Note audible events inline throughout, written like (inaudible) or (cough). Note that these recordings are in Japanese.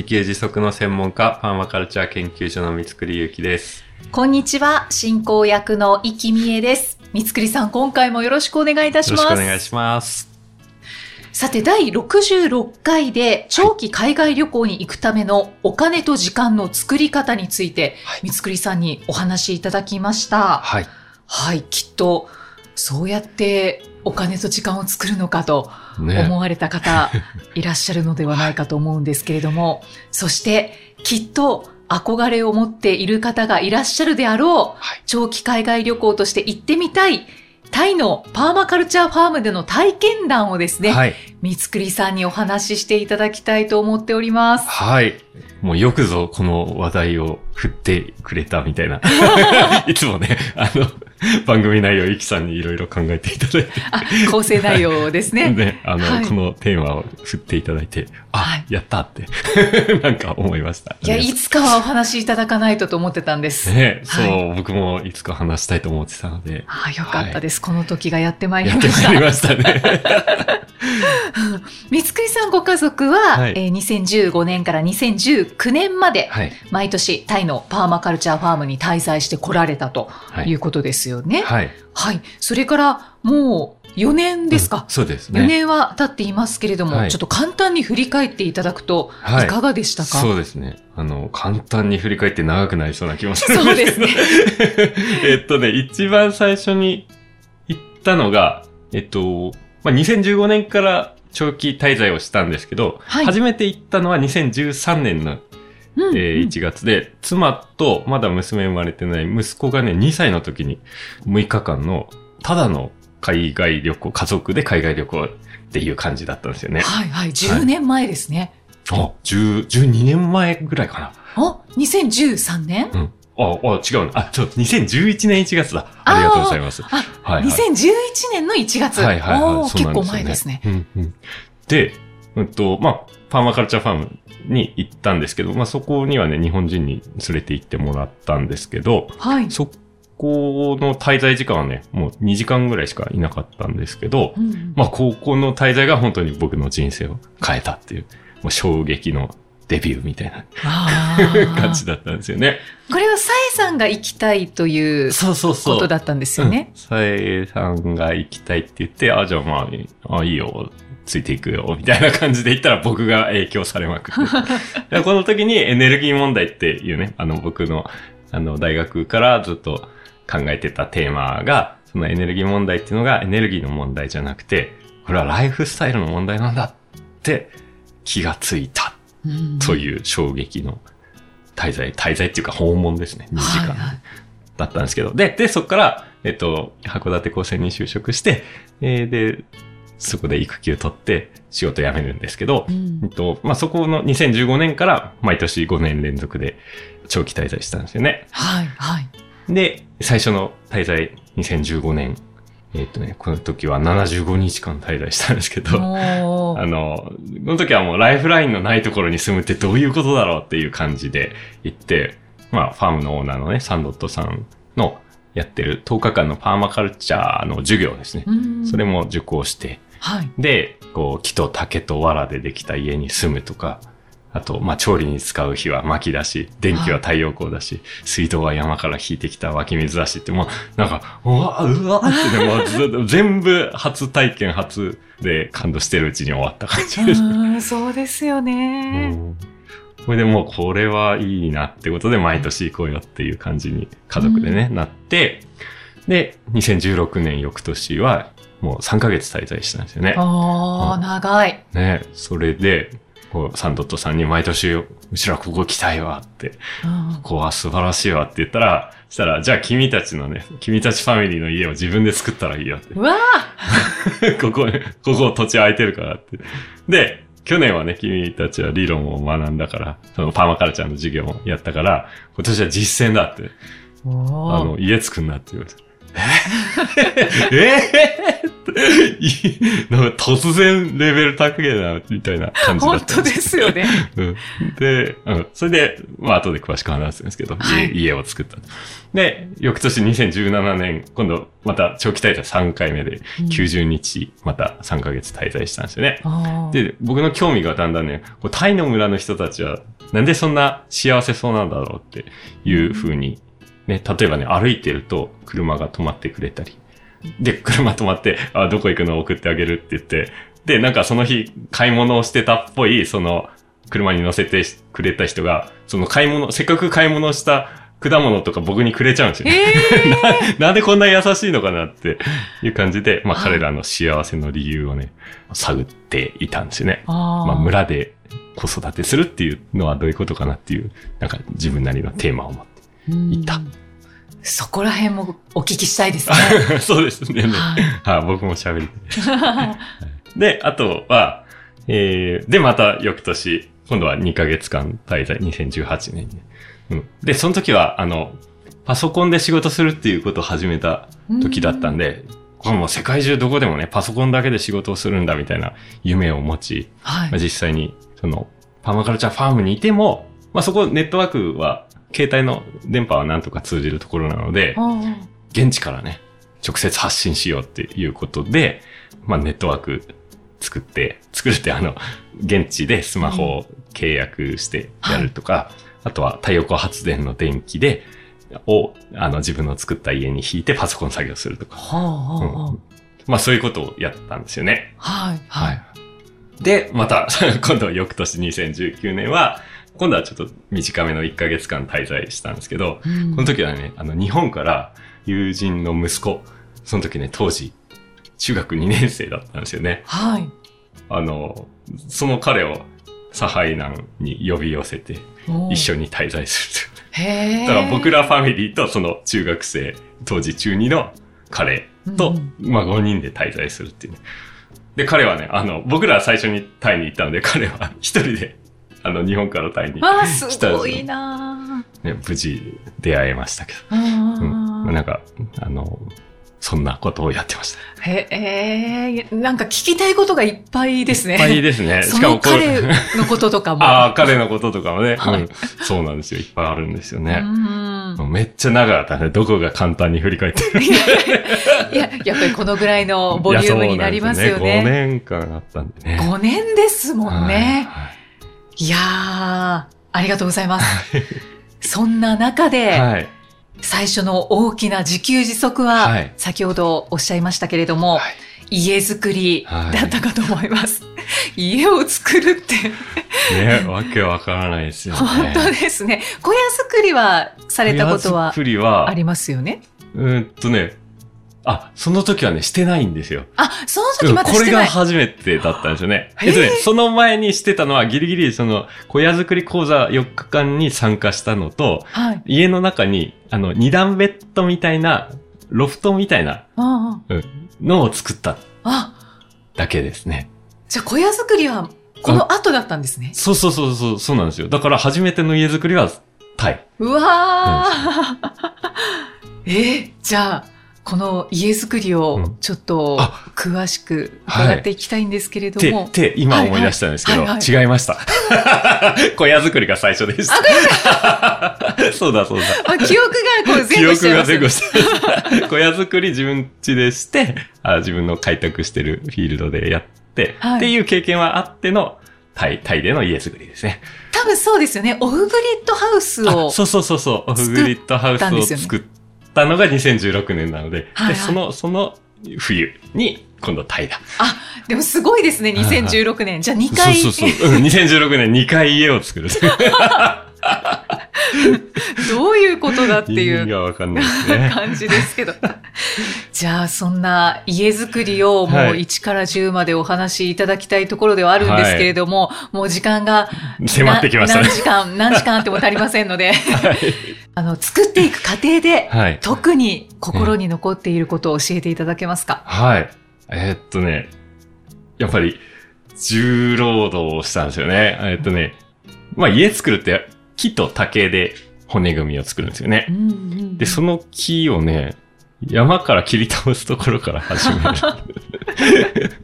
自給自足の専門家、パーマカルチャー研究所の三つくりゆうきです。こんにちは、進行役の生きみえです。三つくりさん、今回もよろしくお願いいたしよろます。しくお願いします。さて、第66回で長期海外旅行に行くためのお金と時間の作り方について、はい三つくりさんにお話しいただきました。はい。はい、きっと、そうやってお金と時間を作るのかと思ね。われた方、いらっしゃるのではないかと思うんですけれども、そして、きっと憧れを持っている方がいらっしゃるであろう、はい長期海外旅行として行ってみたい、タイのパーマカルチャーファームでの体験談をですね、はい。三つくりさんにお話ししていただきたいと思っております。はい。もうよくぞこの話題を振ってくれたみたいな。(laughs) いつもね、あの、番組内容、ゆきさんにいろいろ考えていただいて。あ、構成内容ですね。ね、あの、はいこのテーマを振っていただいて、あ、はいやったって、(laughs) なんか思いました。いや、いつかはお話しいただかないとと思ってたんです。ね、そう、は僕もいつか話したいと思ってたので、ああ、よかったです、この時がやってまいりやってました。まいりましたね。(laughs) 三つくりさんご家族は、はいえー2015年から2019年まで、はい。毎年タイのパーマカルチャーファームに滞在してこられたとはいいうことですよね。はい。はい。それからもう4年ですうんか。そうですね。4年は経っていますけれども、はいちょっと簡単に振り返っていただくと、はいいかがでしたか、そうですね。あの、簡単に振り返って長くなりそうな気もするんそうですけど。(laughs) えっとね、一番最初に行ったのが、えっと、まあ、2015年から長期滞在をしたんですけど、はい初めて行ったのは2013年の、うんえー1月で、妻とまだ娘生まれてない息子がね、2歳の時に6日間のただの海外旅行、家族で海外旅行っていう感じだったんですよね。はいはい、10年前ですね。あ、10 12年前ぐらいかな。お、2013年？うん。あ、あ、違うな。あ、ちょ、2011年1月だ。ありがとうございます。あ、はい、はい。2011年の1月。はいはいはい。結構前ですね。うんうん。で、うんと、まあ、パーマカルチャーファームに行ったんですけど、まあそこにはね、日本人に連れて行ってもらったんですけど、はい。そこの滞在時間はね、もう2時間ぐらいしかいなかったんですけど、うんまあ高校の滞在が本当に僕の人生を変えたっていう、もう衝撃のデビューみたいな感じだったんですよね。これはサエさんが行きたいというそうそうそう。ことだったんですよね。さえさんが行きたいって言って、あ、じゃあまあ、あいいよ、ついていくよ、みたいな感じで言ったら僕が影響されまくって。(laughs) でこの時にエネルギー問題っていうね、あの僕の、あの大学からずっと考えてたテーマが、そのエネルギー問題っていうのがエネルギーの問題じゃなくて、これはライフスタイルの問題なんだって気がついたうんという衝撃の滞在、滞在っていうか訪問ですね、2時間。はいはいだったんですけど。で、で、そこから、えっと、函館高専に就職して、えーで、そこで育休取って仕事辞めるんですけど、うんえっと、まあ、そこの2015年から毎年5年連続で長期滞在したんですよね。はい、はい。で、最初の滞在2015年、えっとね、この時は75日間滞在したんですけど、あの、この時はもうライフラインのないところに住むってどういうことだろうっていう感じで行って、まあ、ファームのオーナーのね、サンドットさんのやってる10日間のパーマカルチャーの授業ですね。うんそれも受講して、はい。で、こう、木と竹と藁でできた家に住むとか、あと、まあ、調理に使う火は薪だし、電気は太陽光だし、水道は山から引いてきた湧き水だしって、もう、なんか、うわ、うわってね、も全部初体験初で感動してるうちに終わった感じです。うんそうですようね。んそれでもうこれはいいなってことで毎年行こうよっていう感じに家族でね、なって、で、2016年翌年はもう3ヶ月滞在したんですよね。ああ、うん長い。ね、それで、こう、サンドットさんに毎年、うちらここ来たいわって、うんここは素晴らしいわって言ったら、したら、じゃあ君たちのね、君たちファミリーの家を自分で作ったらいいよって。うわ (laughs) ここ、ここ土地空いてるからって。で、去年はね、君たちは理論を学んだから、そのパーマカルチャーの授業もやったから、今年は実践だって、あの、家作んなって言われて。え？(laughs) え？ー、いなんか突然レベル高いな、みたいな感じだ本当ったんでですよね。(laughs) うん、で、うん、それで、まあ後で詳しく話すんですけど、はい。家家を作った。で、翌年2017年、今度また長期滞在3回目で、90日、また3ヶ月滞在したんですよね。あー。で、僕の興味がだんだんね、こうタイの村の人たちは、なんでそんな幸せそうなんだろうっていう風に、ね、例えばね、歩いてると車が止まってくれたり。で、車止まって、あ、どこ行くの送ってあげるって言って、で、なんかその日、買い物をしてたっぽい、その、車に乗せてくれた人が、その買い物、せっかく買い物した果物とか僕にくれちゃうんですよね。(laughs) ななんでこんな優しいのかなっていう感じで、まあはい彼らの幸せの理由をね、探っていたんですよね。あーまあ村で子育てするっていうのはどういうことかなっていう、なんか自分なりのテーマを持って。いたうんそこら辺もお聞きしたいですね。(laughs) そうですね。は僕も喋りたい。(laughs) で、あとは、えー、で、また翌年、今度は2ヶ月間滞在、2018年に、うん。で、その時は、あの、パソコンで仕事するっていうことを始めた時だったんで、これもう世界中どこでもね、パソコンだけで仕事をするんだみたいな夢を持ち、はいまあ、実際に、その、パーマカルチャーファームにいても、まあ、そこ、ネットワークは、携帯の電波はなんとか通じるところなので、現地からね、直接発信しようっていうことで、まあネットワーク作って、作るってあの、現地でスマホを契約してやるとか、あとは太陽光発電の電気で、を、あの、自分の作った家に引いてパソコン作業するとか。はあはあはあまあそういうことをやったんですよね。はい。はい。で、また、(laughs) 今度は翌年2019年は、今度はちょっと短めの1ヶ月間滞在したんですけど、うんこの時はね、あの、日本から友人の息子、その時ね、当時、中学2年生だったんですよね。はい。あの、その彼をサハイナンに呼び寄せて、一緒に。に滞在するへ。だから僕らファミリーとその中学生、当時中2の彼と、うんまあ5人で滞在するっていうね。で、彼はね、あの、僕ら最初にタイに行ったので、彼は一人で、あの、日本からタイに、わあ、すごいなね、無事出会えましたけど。あうん。なんか、あの、そんなことをやってました。へえ、なんか聞きたいことがいっぱいですね。いっぱいですね。(laughs) そしかも彼れ、のこととかも。(laughs) ああ、彼のこととかもね、はいうん。そうなんですよ。いっぱいあるんですようね。めっちゃ長かったね。どこが簡単に振り返ってる。いや、やっぱりこのぐらいのボリュームになりますよね。ね5年間あったんでね。5年ですもんね。はいやー、ありがとうございます。そんな中で、い。はい。最初の大きな自給自足は、はい先ほどおっしゃいましたけれども、はい家づくりはいだったかと思います。(laughs) 家を作るって、ね、わけわからないですよね。本当ですね。小屋作りはされたことはありますよね？うーんとね、あ、その時はね、してないんですよ。あ、そのうん時まだこれがしてない。初めてだったんですよね。えっとね、その前にしてたのはギリギリその小屋作り講座4日間に参加したのと、はい。家の中にあの二段ベッドみたいな、ロフトみたいなあのを作ったあ、あ、だけですね。じゃあ小屋作りはこの後だったんですね。そうそうそうそう、そうなんですよ。だから初めての家作りはタイ。うわー。(laughs) えーじゃあ、この家づくりをうんちょっとあ詳しく伺っていきたいんですけれどって、も。って今思い出したんですけど、はいはいはい違いました。(laughs) 小屋作りが最初でした。そうだ (laughs) そうだ。あ記憶がこう記前後しちゃいます憶が前後して、(laughs) 小屋作り自分家でしてあ、自分の開拓してるフィールドでやって、はいっていう経験はあっての、タイ、タイでの家作りですね。多分そうですよね。オフグリッドハウスを。あそうそうそうそう。オフグリッドハウスを作ったのが2016年なので、はいはいでその、その冬に今度タイだ。あ、でもすごいですね。はいはい2016年。じゃあ2回。そうそうそう。うん、2016年2回家を作る。(laughs) (laughs) どういうことだってい意う味がわかんないですね。(laughs) 感じですけど。じゃあ、そんな家づくりをもうはい1から10までお話しいただきたいところではあるんですけれども、もう時間が迫ってきましたねな何時間、何時間あっても足りませんので、(laughs) あの、作っていく過程で、はい。特に心に残っていることを教えていただけますか、はい。えーっとね、やっぱり、重労働をしたんですよね。えっとね、まあ家作るって木と竹で骨組みを作るんですよねう。んうんで、その木をね、山から切り倒すところから始める。(laughs)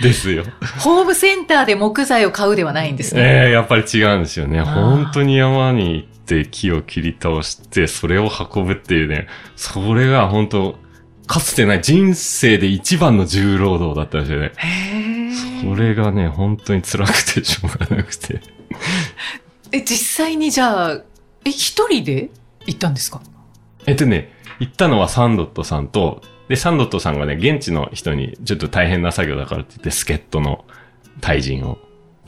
ですよ。ホームセンターで木材を買うではないんですね。ええやっぱり違うんですよね。本当に山に行って木を切り倒して、それを運ぶっていうね、それが本当かつてない人生で一番の重労働だったんですよね。それがね、本当に辛くてしょうがなくて。え、実際にじゃあ、え、一人で行ったんですか？えっとね、行ったのはサンドットさんと、で、サンドットさんがね、現地の人にちょっと大変な作業だからって言って、助っ人のタイ人を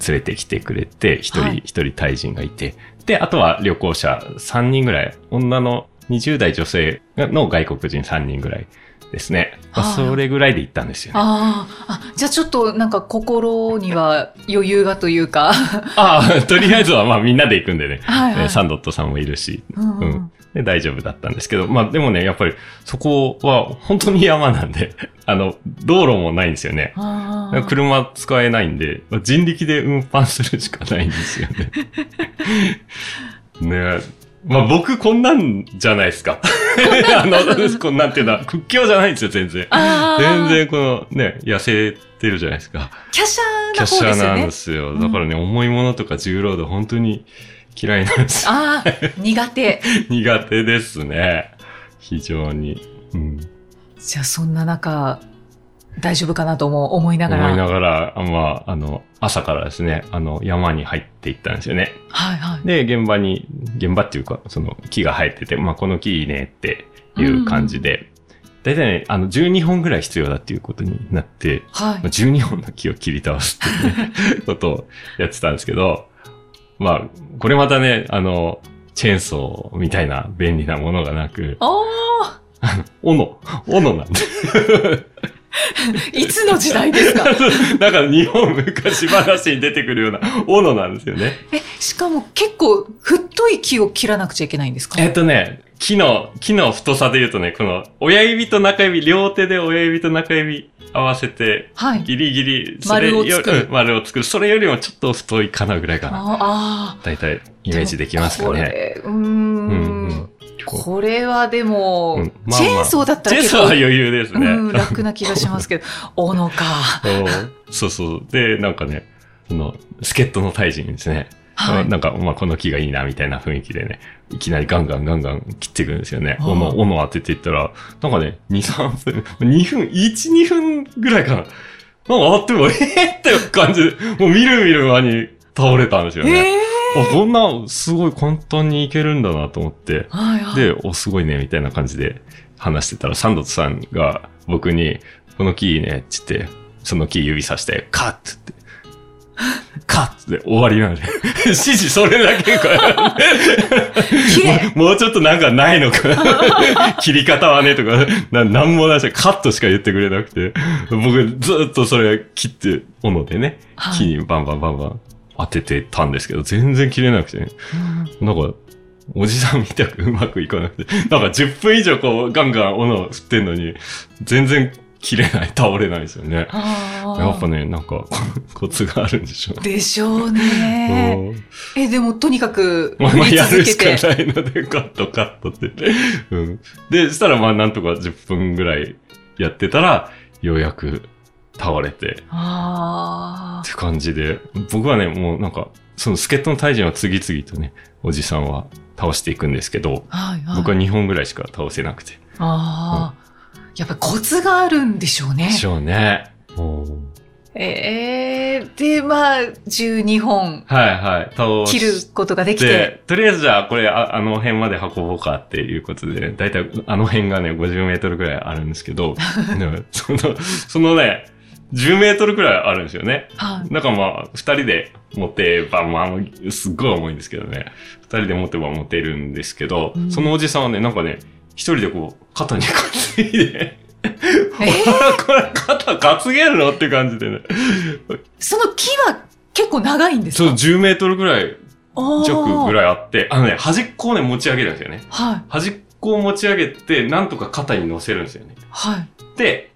連れてきてくれて、一人、はい。一人タイ人がいて、で、あとは旅行者3人ぐらい、女の20代女性の外国人3人ぐらいですね。まあ、はいそれぐらいで行ったんですよね。あー。あ、じゃあちょっとなんか心には余裕がというか。(laughs) ああ、とりあえずはまあみんなで行くんでね、はいはい。えーサンドットさんもいるし、うんうん。うん。で、大丈夫だったんですけど、まあでもね、やっぱりそこは本当に山なんで、(laughs) あの、道路もないんですよね。車使えないんで、まあ人力で運搬するしかないんですよね。(laughs) ねまあ僕こんなんじゃないですか。(laughs) あの、こんなんっていうのは屈強じゃないんですよ、全然。全然このね、痩せてるじゃないですか。華奢華な方ですよね奢なんで。すよ。だからね、重いものとか重労働本当に嫌いなんですよ。ああ、苦手。(laughs) 苦手ですね。非常に。うん。じゃあそんな中、大丈夫かなとも思いながら。思いながら、あまあ、あの、朝からですね、あの、山に入っていったんですよね。はいはい。で、現場に、現場っていうか、その木が生えてて、まあ、この木いいねっていう感じで、大体ね、あの、12本ぐらい必要だっていうことになって、はいまあ、。12本の木を切り倒すっていう、ね、(laughs) ことをやってたんですけど、まあ、これまたね、あの、チェーンソーみたいな便利なものがなく、斧、斧なんで。(laughs) いつの時代ですか？(laughs) だから日本昔話に出てくるような斧なんですよね。え、しかも結構太い木を切らなくちゃいけないんですか？えっとね、木の、木の太さで言うとね、この親指と中指、両手で親指と中指合わせて、はい。ギリギリ、それよ丸を作るうん丸を作る。それよりもちょっと太いかなぐらいかな。ああだいたいイー。メージできますかね。これ、うーん。うんうんこれはでも、うんまあまあチェーンソーだったチェーンら結構、ソーは余裕ですね。うん、楽な気がしますけど、(laughs) 斧か。そうそう。で、なんかね、その、助っ人の大臣ですね。はい。なんか、まあ、この木がいいな、みたいな雰囲気でね、いきなりガンガンガンガン切っていくんですよね。斧、斧当てていったら、なんかね、2、3分、2分、1、2分ぐらいかな。なんかあっても、えーって感じで、もうみるみる間に倒れたんですよね。ええあ、こんな、すごい簡単にいけるんだなと思って。はいはい。で、お、すごいね、みたいな感じで話してたら、サンドツさんが僕に、この木いいね、って言って、その木指さして、カッって言って、(laughs) カッって終わりなんで。指示それだけか。(laughs) もうもうちょっとなんかないのか。(laughs) 切り方はね、とか、ななんもないし、カットしか言ってくれなくて、僕ずっとそれ切って、斧でね、はい木にバンバンバンバン当ててたんですけど、全然切れなくてね。うんなんか、おじさんみたくうまくいかなくて、なんか10分以上こうガンガン斧振ってんのに、全然切れない、倒れないですよね。やっぱね、なんかこ (laughs) コツがあるんでしょうね。でしょうね。うんえ、でもとにかく、まあ、やるし続けて。かないので、カットカットって。うん。で、したらまあなんとか10分ぐらいやってたら、ようやく倒れて、あって感じで、僕はね、もうなんか、その助っ人の大臣は次々とね、おじさんは倒していくんですけど、あ。はいはい。僕は2本ぐらいしか倒せなくて。ああ。やっぱりコツがあるんでしょうねで。しょうね。ええで、まあ、12本はいはい。倒切ることができて。で、とりあえずじゃあこれああの辺まで運ぼうかっていうことで、だいたいあの辺がね、50メートルぐらいあるんですけど、(laughs) ねその、そのね、10メートルぐらいあるんですよね。はい。だからまあ、二人で持てば、まあ、すっごい重いんですけどね。二人で持てば持てるんですけど、うんそのおじさんはね、なんかね、一人でこう、肩に担いで、えこれ (laughs) 肩担げるの？って感じでね。その木は結構長いんですそう、か10メートルぐらい弱ぐい。らいあって、あのね、端っこをね、持ち上げるんですよね。はい。端っこを持ち上げて、なんとか肩に乗せるんですよね。はい。で、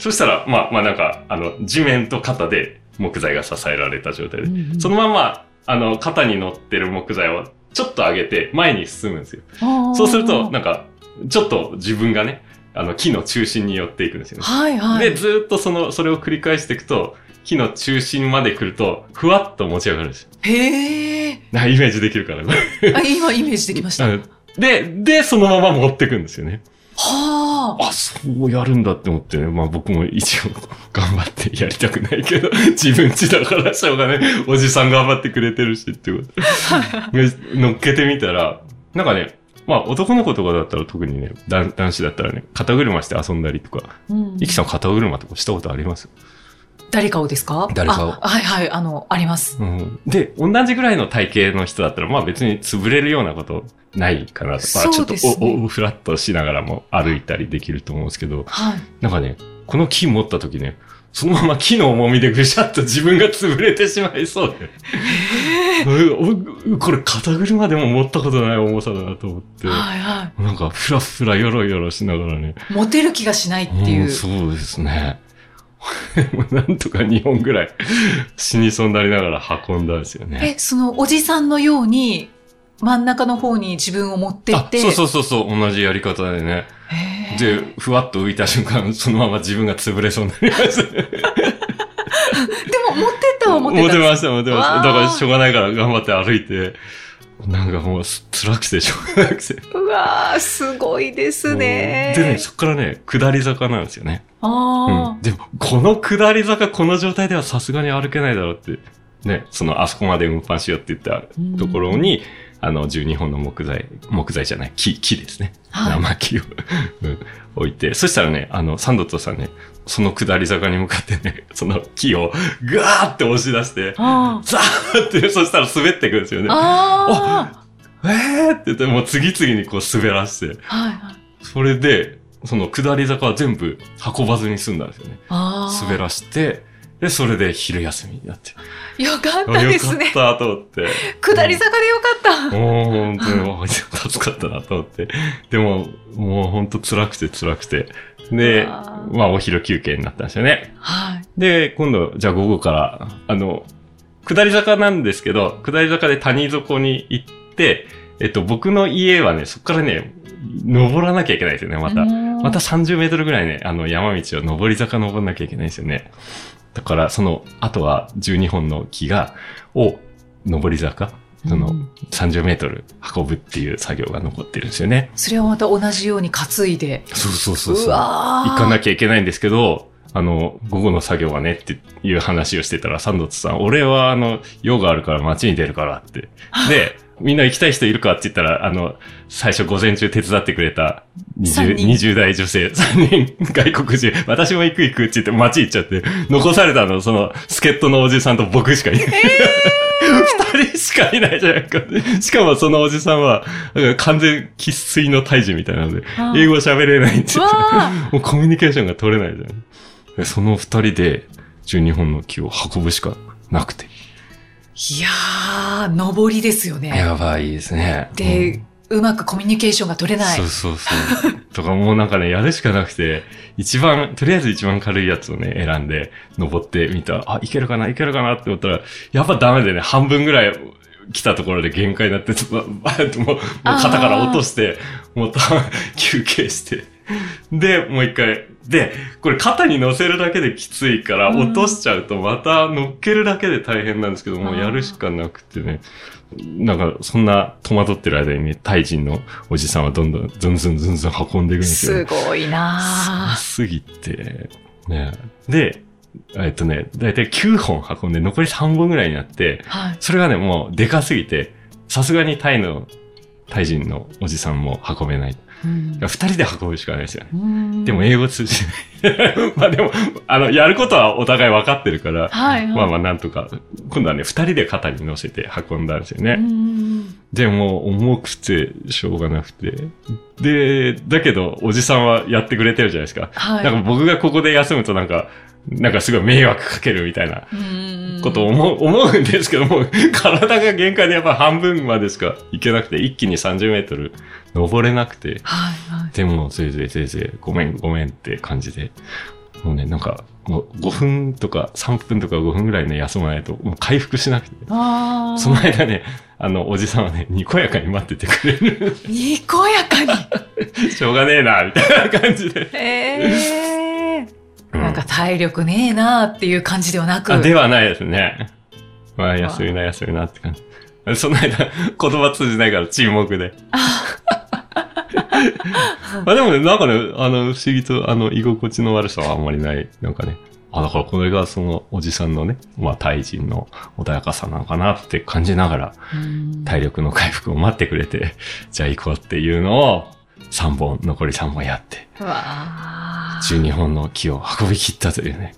そしたら、まあ、まあなんか、あの、地面と肩で木材が支えられた状態で。うんうんそのまま、あの、肩に乗ってる木材をちょっと上げて前に進むんですよ。そうすると、なんか、ちょっと自分がね、あの、木の中心に寄っていくんですよね。はいはい。で、ずーっとその、それを繰り返していくと、木の中心まで来ると、ふわっと持ち上がるんですよ。へえ。なイメージできるから、これあ今イメージできました。で、で、そのまま持ってくんですよね。あ。あ、そうやるんだって思ってね。まあ僕も一応 (laughs) 頑張ってやりたくないけど、(laughs) 自分家だからしょうがね、おじさん頑張ってくれてるしってこと。で乗っけてみたら、なんかね、まあ男の子とかだったら特にね、男男子だったらね、肩車して遊んだりとか、うんイキさん肩車とかしたことあります？誰かをですか？誰かをあはいはい、あの、あります。うん。で、同じぐらいの体型の人だったら、まあ別に潰れるようなことないかなと。まあちょっとですねおおフラッとしながらも歩いたりできると思うんですけど、はい。なんかね、この木持った時ね、そのまま木の重みでぐしゃっと自分が潰れてしまいそうで。う (laughs) おこれ肩車でも持ったことない重さだなと思って。はいはなんかふらふらよろよろしながらね。い。モテる気がしないっていう。んそうですね。(laughs) なんとか2本ぐらい死にそうになりながら運んだんですよね。え、そのおじさんのように、真ん中の方に自分を持っていって。あそうそうそうそう、同じやり方でね。で、ふわっと浮いた瞬間、(laughs) そのまま自分が潰れそうになりました。でも持ってったは持ってた持てました、持てました。だからしょうがないから頑張って歩いて、なんかもうす辛くてしょうがなくて。うわー、すごいですね。でね、そっからね、下り坂なんですよね。あうん。でも、この下り坂、この状態ではさすがに歩けないだろうって、ね、その、あそこまで運搬しようって言ったところに、あの、12本の木材、木材じゃない、木、木ですね。はい生木を、(laughs) うん置いて、そしたらね、あの、サンドットさんね、その下り坂に向かってね、(laughs) その木をガーって押し出して、あ。ザーって、そしたら滑ってくるんですよね。ああ。えーって言って、もう次々にこう滑らして、はいはい。それで、その下り坂は全部運ばずに済んだんですよね。ああ。滑らして、で、それで昼休みになって。よかったですね。かったと思って。下り坂でよかった。もう本当に助かったなと思って。でも、もう本当辛くて辛くて。で、あまあお昼休憩になったんですよね。はい。で、今度、じゃあ午後から、あの、下り坂なんですけど、下り坂で谷底に行って、えっと、僕の家はね、そこからね、登らなきゃいけないですよね、また。また30メートルぐらいね、あの山道を登り坂登んなきゃいけないんですよね。だから、その、あとは12本の木が、を、登り坂、そのうん30メートル運ぶっていう作業が残ってるんですよね。それはまた同じように担いで。そうそうそうそう。う行かなきゃいけないんですけど、あの、午後の作業はねっていう話をしてたら、サンドットさん、俺はあの、用があるから街に出るからって。で、みんな行きたい人いるかって言ったら、あの、最初午前中手伝ってくれた三 20, 人20代女性3人外国人、私も行く行くって言って街行っちゃって、残されたの、その、助っ人のおじさんと僕しかいない。二、人しかいないじゃないか。しかもそのおじさんは、完全喫水の胎児みたいなので、あ英語喋れないんですよ。わあもうコミュニケーションが取れないじゃんで。その二人で12本の木を運ぶしかなくて。いやー、登りですよね。やばいですね。で、うまくコミュニケーションが取れないそう。そうそう。とかもうなんかね、やるしかなくて、一番、とりあえず一番軽いやつをね、選んで、登ってみたら、あ、いけるかないけるかなって思ったら、やっぱダメでね、半分ぐらい来たところで限界になって、ばばーってもう、もう肩から落として、もうた (laughs) 休憩して。で、もう一回。で、これ肩に乗せるだけできついから、うん落としちゃうとまた乗っけるだけで大変なんですけど、もうやるしかなくてね。なんか、そんな戸惑ってる間にね、タイ人のおじさんはどんどん、ずんずんずんずん運んでいくんですよ。すごいなすすぎて、ね。で、えっとね、だいたい9本運んで残り3本ぐらいになって、ーはい。それがね、もうでかすぎて、さすがにタイの、タイ人のおじさんも運べない。うん2人で運ぶしかないですよね。うんでも英語通じない。(laughs) まあでも、あの、やることはお互い分かってるから、はいはい。まあまあなんとか、今度はね、2人で肩に乗せて運んだんですよね。うんでも、重くて、しょうがなくて。で、だけど、おじさんはやってくれてるじゃないですか。はい。なんか僕がここで休むとなんか、なんかすごい迷惑かけるみたいなうんことを思う、思うんですけども、体が限界でやっぱ半分までしか行けなくて、一気に30メートル登れなくて、はいはい。でも、ぜいぜいぜいぜい、ごめんごめんって感じで、もうね、なんか、もう5分とか3分とか5分ぐらいね、休まないと、もう回復しなくて。あその間ね、あの、おじさんはね、にこやかに待っててくれる。にこやかに？(laughs) しょうがねえな、みたいな感じで。ええうんなんか体力ねえなっていう感じではなく。あではないですね。まあ、休みな、休みなって感じ。その間、言葉通じないから沈黙で。ま (laughs) (laughs) あでもね、なんかね、あの、不思議と、あの、居心地の悪さはあんまりない。なんかね、あ、だからこれがそのおじさんのね、まあ、対人の穏やかさなのかなって感じながら、うん体力の回復を待ってくれて、(laughs) じゃあ行こうっていうのを、3本、残り3本やって、うわあ12本の木を運び切ったというね。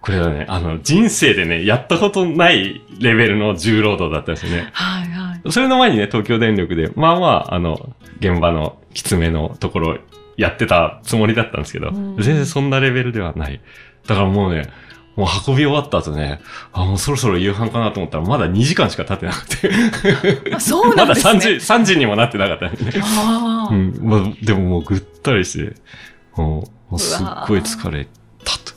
これはね、あの、人生でね、やったことないレベルの重労働だったんですよね。はいはい。それの前にね、東京電力で、まあまあ、あの、現場のきつめのところやってたつもりだったんですけど、うん全然そんなレベルではない。だからもうね、もう運び終わった後ね、あ、もうそろそろ夕飯かなと思ったら、まだ2時間しか経ってなくて。あそうまだなんですね。(laughs) 3時、3時にもなってなかったね。ああ、うん。まあ、でももうぐったりして、もう、もうすっごい疲れたと。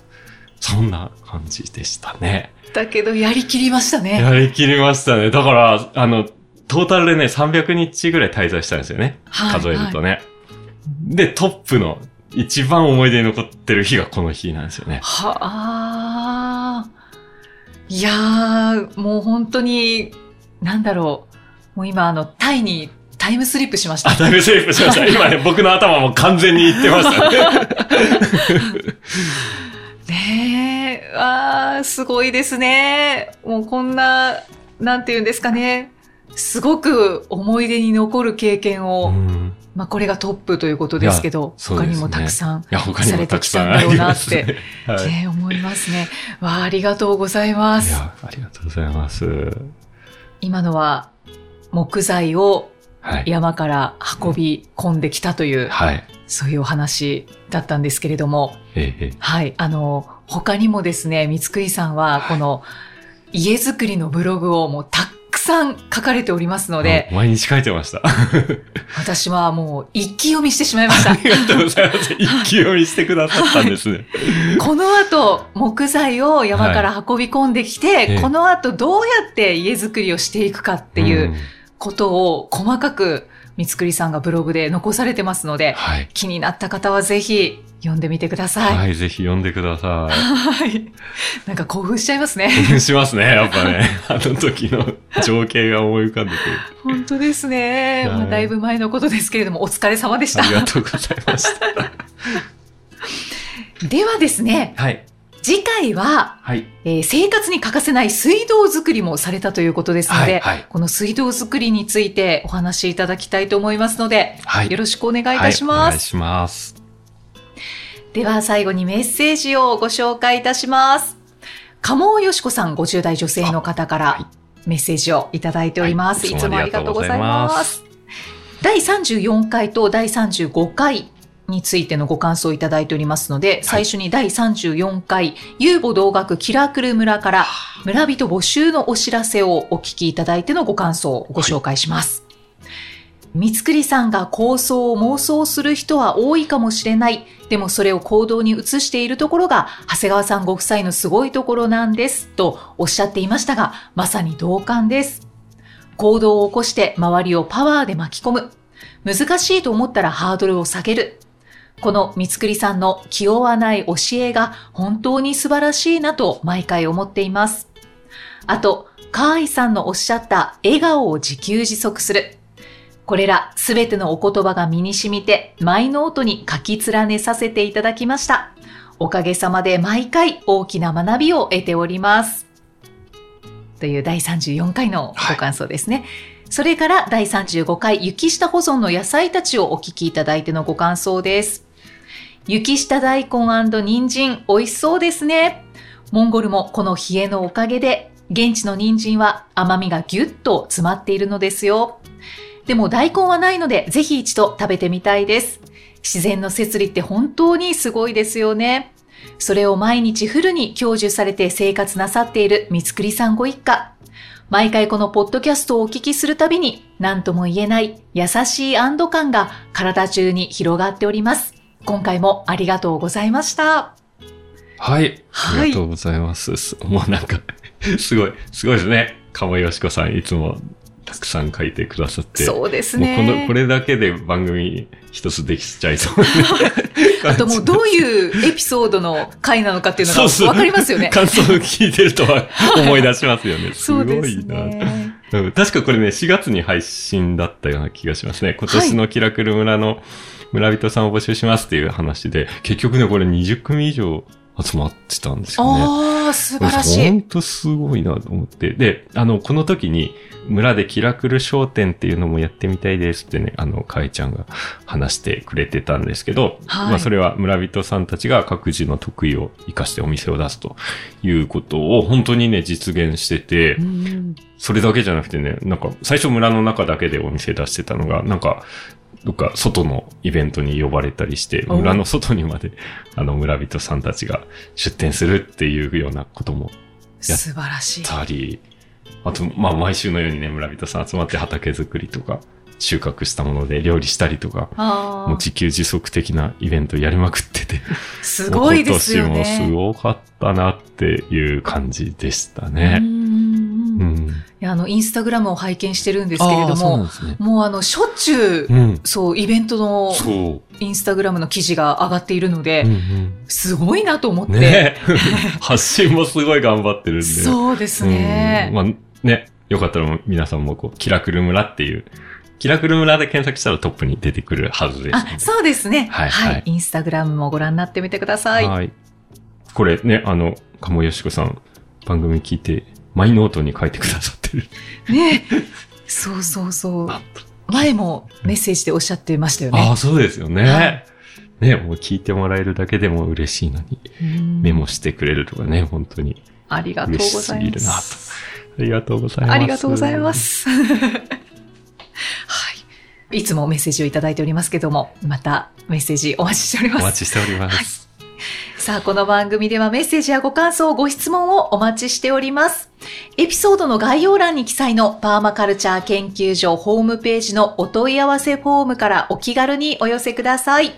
そんな感じでしたね。だけどやりきりましたね。やりきりましたね。だから、あの、トータルでね、300日ぐらい滞在したんですよね。はい数えるとね。で、トップの一番思い出に残ってる日がこの日なんですよね。はあ。いやー、もう本当に、なんだろう。もう今、あの、タイにタイムスリップしましたあ、。だいぶセーフしました。(laughs) 今ね、僕の頭も完全にいってましたね。(laughs) ねえ、あー、すごいですね。もうこんな、なんて言うんですかね。すごく思い出に残る経験を、うんまあこれがトップということですけど、ね他にもたくさん、いや、他にもたくさんありますね。はい。ね、思いますね。わあ、ありがとうございます。いや、ありがとうございます。今のは木材をはい。山から運び込んできたという、はい。そういうお話だったんですけれども、はい、あの、他にもですね、三つくりさんは、この家づくりのブログをもうたくさん書かれておりますので、毎日書いてました。あ (laughs) 私はもう一気読みしてしまいました。りがとうございます。(laughs) 一気読みしてくださったんですね。この後、木材を山から運び込んできて、ええこの後どうやって家づくりをしていくかっていうことを細かく三つくりさんがブログで残されてますので、はい。気になった方はぜひ読んでみてください。はい、ぜひ読んでくださ (laughs) はい。なんか興奮しちゃいますね。い。しますね、やっぱね。あの時の情景が思い浮かんでくる。本当ですね。はいまあ、だいぶ前のことですけれども、お疲れ様でしたあ。りがとうございました。ではですね、はい。次回は、はい。えー生活に欠かせない水道作りもされたということですので、はいはいこの水道作りについてお話しいただきたいと思いますので、はい。よろしくお願いいたします。願いします。では最後にメッセージをご紹介いたします。鴨尾よしこさん50代女性の方かはらメッセージをいただいております。はいい、つもありがとうございます。第34回と第35回についてのご感想をいただいておりますので、最初に第34回、遊母同学キラクル村から村人募集のお知らせをお聞きいただいてのご感想をご紹介します。三つくりさんが構想を妄想する人は多いかもしれない。でもそれを行動に移しているところが、長谷川さんご夫妻のすごいところなんです。とおっしゃっていましたが、まさに同感です。行動を起こして周りをパワーで巻き込む。難しいと思ったらハードルを下げる。この三つくりさんの気負わない教えが本当に素晴らしいなと毎回思っています。あと、カーイさんのおっしゃった笑顔を自給自足する。これらすべてのお言葉が身に染みて、マイノートに書き連ねさせていただきました。おかげさまで毎回大きな学びを得ております。という第34回のご感想ですね。それから第35回雪下保存の野菜たちをお聞きいただいてのご感想です。雪下大根人参美味しそうですね。モンゴルもこの冷えのおかげで現地の人参は甘みがぎゅっと詰まっているのですよ。でも大根はないのでぜひ一度食べてみたいです。自然の摂理って本当にすごいですよね。それを毎日フルに享受されて生活なさっている三つくりさんご一家。毎回このポッドキャストをお聞きするたびに何とも言えない優しい安堵感が体中に広がっております。今回もありがとうございました。はい。はいありがとうございます。す (laughs) もうなんか、すごい、すごいですね。鴨よしこさん、いつもたくさん書いてくださって。そうですもうこの、ねこ。れだけで番組一つできちゃいそう。(laughs) あともうどういうエピソードの回なのかっていうのがわかりますよね。感想を聞いてるとは思い出しますよね。(laughs) すごいな。確かこれね、4月に配信だったような気がしますね。今年のキラクル村の村人さんを募集しますっていう話で、結局ね、これ20組以上集まってたんですよね。ああ、素晴らしい。本当すごいなと思って。で、あの、この時に、村でキラクル商店っていうのもやってみたいですってね、あの、かえちゃんが話してくれてたんですけど、はいまあそれは村人さんたちが各自の得意を活かしてお店を出すということを本当にね、実現してて、うんそれだけじゃなくてね、なんか最初村の中だけでお店出してたのが、なんか、どっか外のイベントに呼ばれたりして、お村の外にまで、(laughs) あの村人さんたちが出店するっていうようなこともやっ素晴らしい。たり、あと、まあ、毎週のようにね、村人さん集まって畑作りとか、収穫したもので料理したりとか、もう自給自足的なイベントやりまくってて、すごいですよ (laughs) もう今年もすね。ごかったなっていう感じでしたうね。んうん。いやあの、インスタグラムを拝見してるんですけれども、ですね。もうあの、しょっちゅう、うん。そう、イベントのそインスタグラムの記事が上がっているので、う。うんうんすごいなと思って。ね (laughs) 発信もすごい頑張ってるんで。そうですね。うんまあね、よかったら皆さんもこう、キラクル村っていう、キラクル村で検索したらトップに出てくるはずです、あ、そうですね。はいはいインスタグラムもご覧になってみてください。はい。これね、あの、鴨よしこさん、番組聞いて、マイノートに書いてくださってる。ね。そうそうそう。(laughs) 前もメッセージでおっしゃってましたよね。ああ、そうですよね。はいね、もう聞いてもらえるだけでも嬉しいのに、うんメモしてくれるとかね、本当にありがとうございます。ありがとうございます。ありがとうございま。す。はい。いつもメッセージをいただいておりますけども、またメッセージお待ちしております。お待ちしております。さあ、この番組ではメッセージやご感想、ご質問をお待ちしております。エピソードの概要欄に記載のパーマカルチャー研究所ホームページのお問い合わせフォームからお気軽にお寄せください。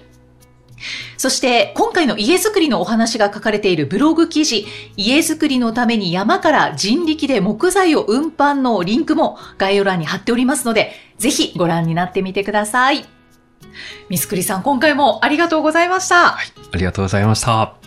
そして、今回の家づくりのお話が書かれているブログ記事、家づくりのために山から人力で木材を運搬のリンクも概要欄に貼っておりますので、ぜひご覧になってみてください。ミスクリさん、今回もありがとうございました。ありがとうございました。